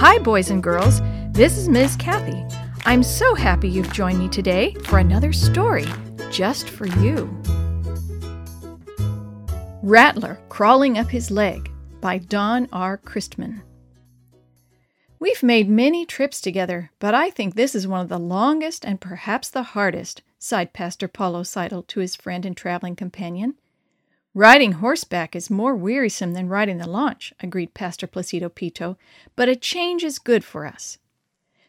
Hi, boys and girls. This is Ms. Kathy. I'm so happy you've joined me today for another story just for you. Rattler Crawling Up His Leg by Don R. Christman. We've made many trips together, but I think this is one of the longest and perhaps the hardest, sighed Pastor Paulo Seidel to his friend and traveling companion. Riding horseback is more wearisome than riding the launch, agreed Pastor Placido Pito, but a change is good for us.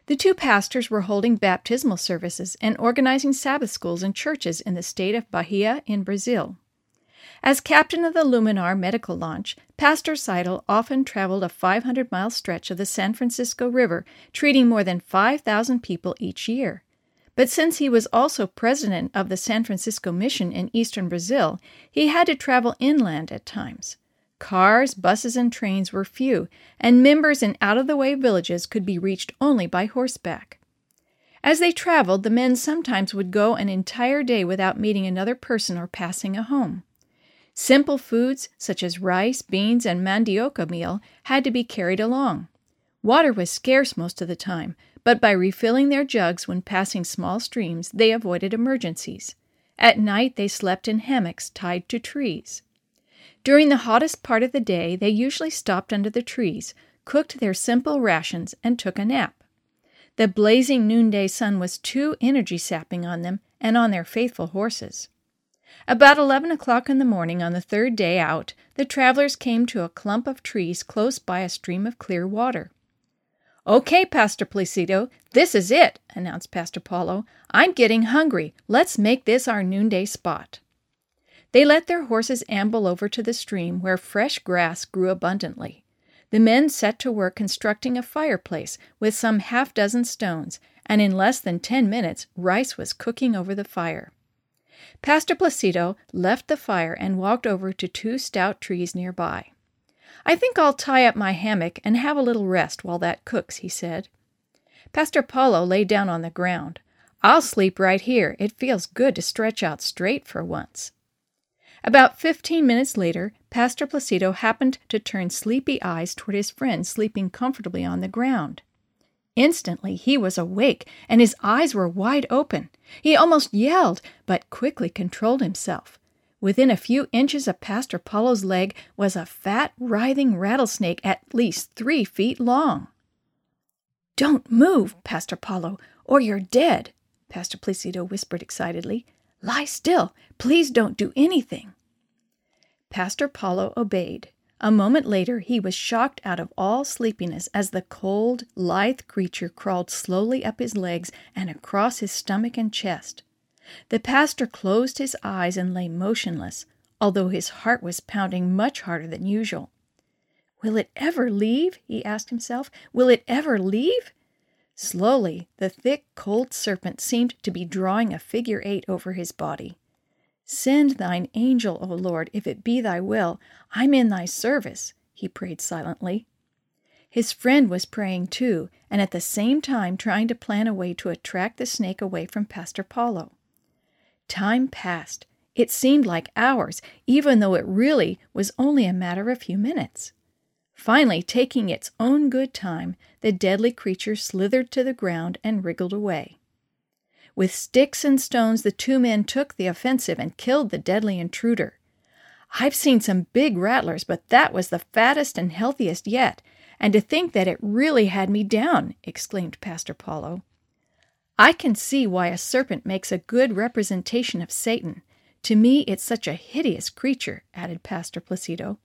The two pastors were holding baptismal services and organizing Sabbath schools and churches in the state of Bahia in Brazil. As captain of the Luminar medical launch, Pastor Seidel often traveled a 500 mile stretch of the San Francisco River, treating more than 5,000 people each year. But since he was also president of the San Francisco Mission in eastern Brazil, he had to travel inland at times. Cars, buses, and trains were few, and members in out of the way villages could be reached only by horseback. As they traveled, the men sometimes would go an entire day without meeting another person or passing a home. Simple foods such as rice, beans, and mandioca meal had to be carried along. Water was scarce most of the time, but by refilling their jugs when passing small streams, they avoided emergencies. At night, they slept in hammocks tied to trees. During the hottest part of the day, they usually stopped under the trees, cooked their simple rations, and took a nap. The blazing noonday sun was too energy sapping on them and on their faithful horses. About eleven o'clock in the morning on the third day out, the travelers came to a clump of trees close by a stream of clear water. Okay, Pastor Placido, this is it, announced Pastor Paulo. I'm getting hungry. Let's make this our noonday spot. They let their horses amble over to the stream where fresh grass grew abundantly. The men set to work constructing a fireplace with some half dozen stones, and in less than ten minutes rice was cooking over the fire. Pastor Placido left the fire and walked over to two stout trees nearby. I think I'll tie up my hammock and have a little rest while that cooks, he said. Pastor Paulo lay down on the ground. I'll sleep right here. It feels good to stretch out straight for once. About fifteen minutes later, Pastor Placido happened to turn sleepy eyes toward his friend sleeping comfortably on the ground. Instantly he was awake, and his eyes were wide open. He almost yelled, but quickly controlled himself. Within a few inches of Pastor Paulo's leg was a fat, writhing rattlesnake at least three feet long. Don't move, Pastor Paulo, or you're dead, Pastor Placido whispered excitedly. Lie still. Please don't do anything. Pastor Paulo obeyed. A moment later, he was shocked out of all sleepiness as the cold, lithe creature crawled slowly up his legs and across his stomach and chest. The pastor closed his eyes and lay motionless, although his heart was pounding much harder than usual. Will it ever leave? he asked himself. Will it ever leave? Slowly, the thick, cold serpent seemed to be drawing a figure eight over his body. Send thine angel, O Lord, if it be thy will. I'm in thy service, he prayed silently. His friend was praying too, and at the same time trying to plan a way to attract the snake away from Pastor Paulo. Time passed. It seemed like hours, even though it really was only a matter of a few minutes. Finally, taking its own good time, the deadly creature slithered to the ground and wriggled away. With sticks and stones, the two men took the offensive and killed the deadly intruder. I've seen some big rattlers, but that was the fattest and healthiest yet, and to think that it really had me down, exclaimed Pastor Paulo. I can see why a serpent makes a good representation of Satan. To me, it's such a hideous creature, added Pastor Placido.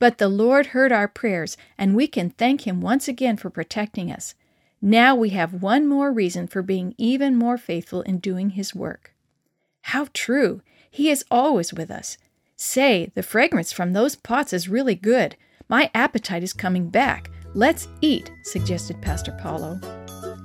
But the Lord heard our prayers, and we can thank Him once again for protecting us. Now we have one more reason for being even more faithful in doing His work. How true! He is always with us. Say, the fragrance from those pots is really good. My appetite is coming back. Let's eat, suggested Pastor Paulo.